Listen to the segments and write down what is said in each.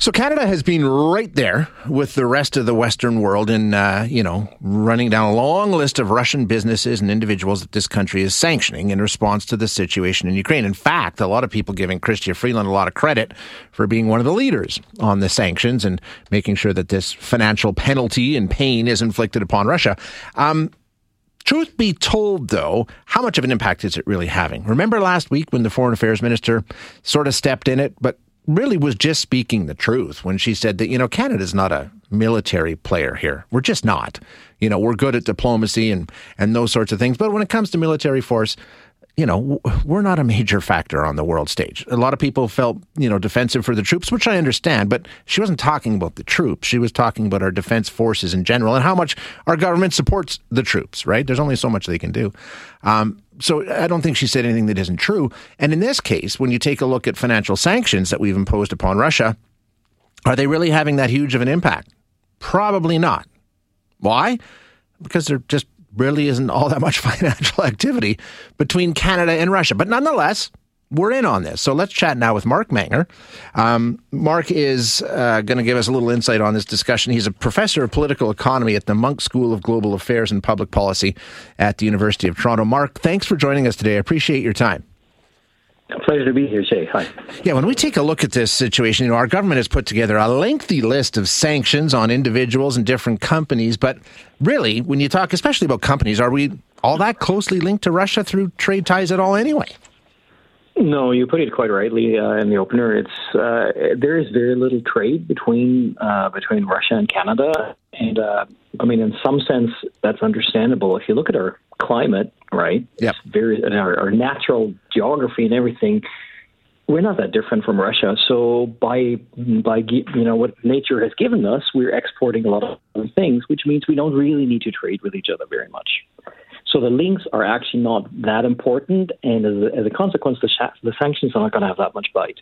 So Canada has been right there with the rest of the Western world in, uh, you know, running down a long list of Russian businesses and individuals that this country is sanctioning in response to the situation in Ukraine. In fact, a lot of people giving Chrystia Freeland a lot of credit for being one of the leaders on the sanctions and making sure that this financial penalty and pain is inflicted upon Russia. Um, Truth be told, though, how much of an impact is it really having? Remember last week when the foreign affairs minister sort of stepped in it, but really was just speaking the truth when she said that, you know, Canada's not a military player here. We're just not. You know, we're good at diplomacy and, and those sorts of things. But when it comes to military force, you know, we're not a major factor on the world stage. A lot of people felt, you know, defensive for the troops, which I understand, but she wasn't talking about the troops. She was talking about our defense forces in general and how much our government supports the troops, right? There's only so much they can do. Um, so I don't think she said anything that isn't true. And in this case, when you take a look at financial sanctions that we've imposed upon Russia, are they really having that huge of an impact? Probably not. Why? Because they're just really isn't all that much financial activity between Canada and Russia. But nonetheless, we're in on this. So let's chat now with Mark Manger. Um, Mark is uh, going to give us a little insight on this discussion. He's a professor of political economy at the Munk School of Global Affairs and Public Policy at the University of Toronto. Mark, thanks for joining us today. I appreciate your time. Pleasure to be here, Jay. Hi. Yeah, when we take a look at this situation, you know, our government has put together a lengthy list of sanctions on individuals and different companies. But really, when you talk especially about companies, are we all that closely linked to Russia through trade ties at all anyway? No, you put it quite rightly uh, in the opener. It's uh, there is very little trade between uh, between Russia and Canada, and uh, I mean, in some sense, that's understandable. If you look at our climate, right? Yep. It's very our, our natural geography and everything. We're not that different from Russia. So by by you know what nature has given us, we're exporting a lot of things, which means we don't really need to trade with each other very much. So the links are actually not that important, and as a, as a consequence, the, sh- the sanctions are not going to have that much bite.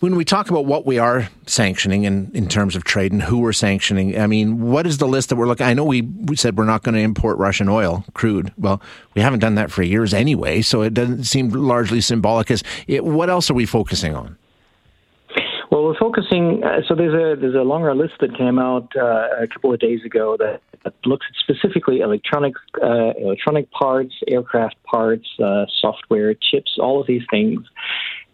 When we talk about what we are sanctioning in, in terms of trade and who we're sanctioning, I mean, what is the list that we're looking? I know we, we said we're not going to import Russian oil, crude. Well, we haven't done that for years anyway, so it doesn't seem largely symbolic. As it, what else are we focusing on? Well, we're focusing. Uh, so there's a there's a longer list that came out uh, a couple of days ago that, that looks at specifically electronic uh, electronic parts, aircraft parts, uh, software, chips, all of these things.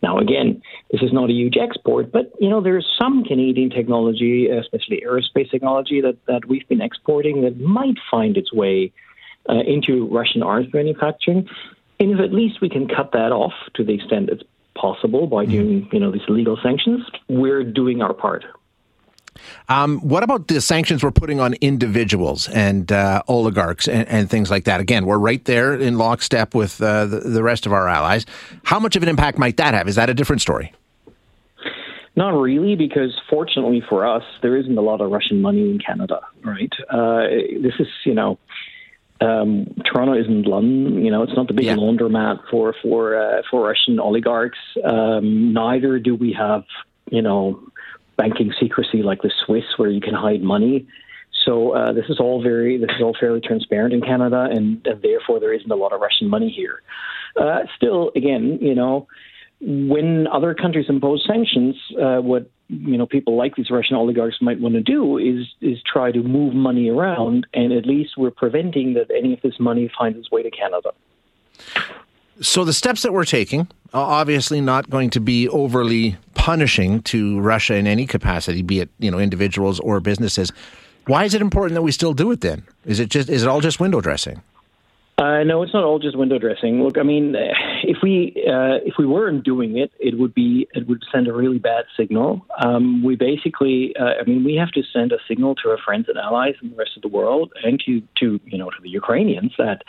Now, again, this is not a huge export, but you know there's some Canadian technology, especially aerospace technology, that that we've been exporting that might find its way uh, into Russian arms manufacturing. And if at least we can cut that off to the extent it's possible by mm-hmm. doing you know these legal sanctions, we're doing our part. Um, what about the sanctions we're putting on individuals and uh, oligarchs and, and, things like that? Again, we're right there in lockstep with uh, the, the, rest of our allies. How much of an impact might that have? Is that a different story? Not really, because fortunately for us, there isn't a lot of Russian money in Canada, right? Uh, this is, you know, um, Toronto isn't London. You know, it's not the big yeah. laundromat for for uh, for Russian oligarchs. Um, neither do we have, you know, banking secrecy like the Swiss, where you can hide money. So uh, this is all very this is all fairly transparent in Canada, and, and therefore there isn't a lot of Russian money here. Uh, still, again, you know, when other countries impose sanctions, uh, what you know people like these Russian oligarchs might want to do is is try to move money around, and at least we're preventing that any of this money finds its way to Canada. So the steps that we're taking, are obviously not going to be overly punishing to Russia in any capacity, be it you know individuals or businesses. Why is it important that we still do it then? Is it just is it all just window dressing? Uh, no, it's not all just window dressing. Look, I mean, if we uh, if we weren't doing it, it would be it would send a really bad signal. Um, we basically, uh, I mean, we have to send a signal to our friends and allies in the rest of the world, and to to you know to the Ukrainians that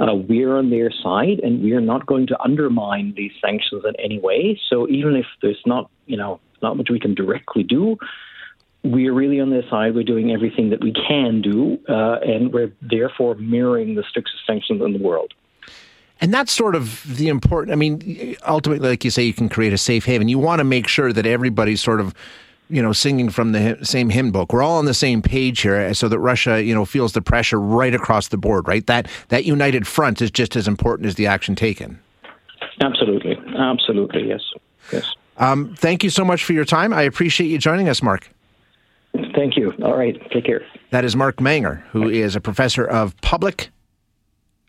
uh, we're on their side, and we are not going to undermine these sanctions in any way. So even if there's not you know not much we can directly do, we are really on their side. We're doing everything that we can do, uh, and we're therefore mirroring the strictest sanctions in the world. And that's sort of the important. I mean, ultimately, like you say, you can create a safe haven. You want to make sure that everybody's sort of, you know, singing from the same hymn book. We're all on the same page here, so that Russia, you know, feels the pressure right across the board. Right, that that united front is just as important as the action taken. Absolutely, absolutely, yes, yes. Um, thank you so much for your time. I appreciate you joining us, Mark. Thank you. All right. Take care. That is Mark Manger, who is a professor of public,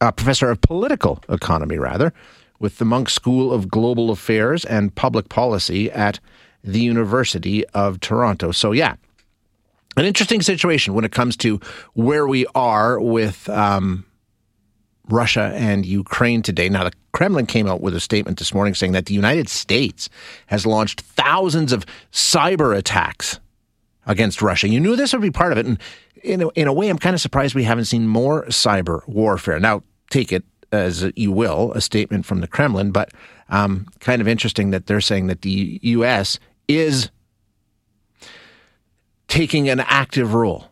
uh, professor of political economy, rather, with the Munk School of Global Affairs and Public Policy at the University of Toronto. So, yeah, an interesting situation when it comes to where we are with um, Russia and Ukraine today. Now, the Kremlin came out with a statement this morning saying that the United States has launched thousands of cyber attacks against Russia. You knew this would be part of it. And in a, in a way, I'm kind of surprised we haven't seen more cyber warfare. Now, take it as you will, a statement from the Kremlin, but um, kind of interesting that they're saying that the U.S. is taking an active role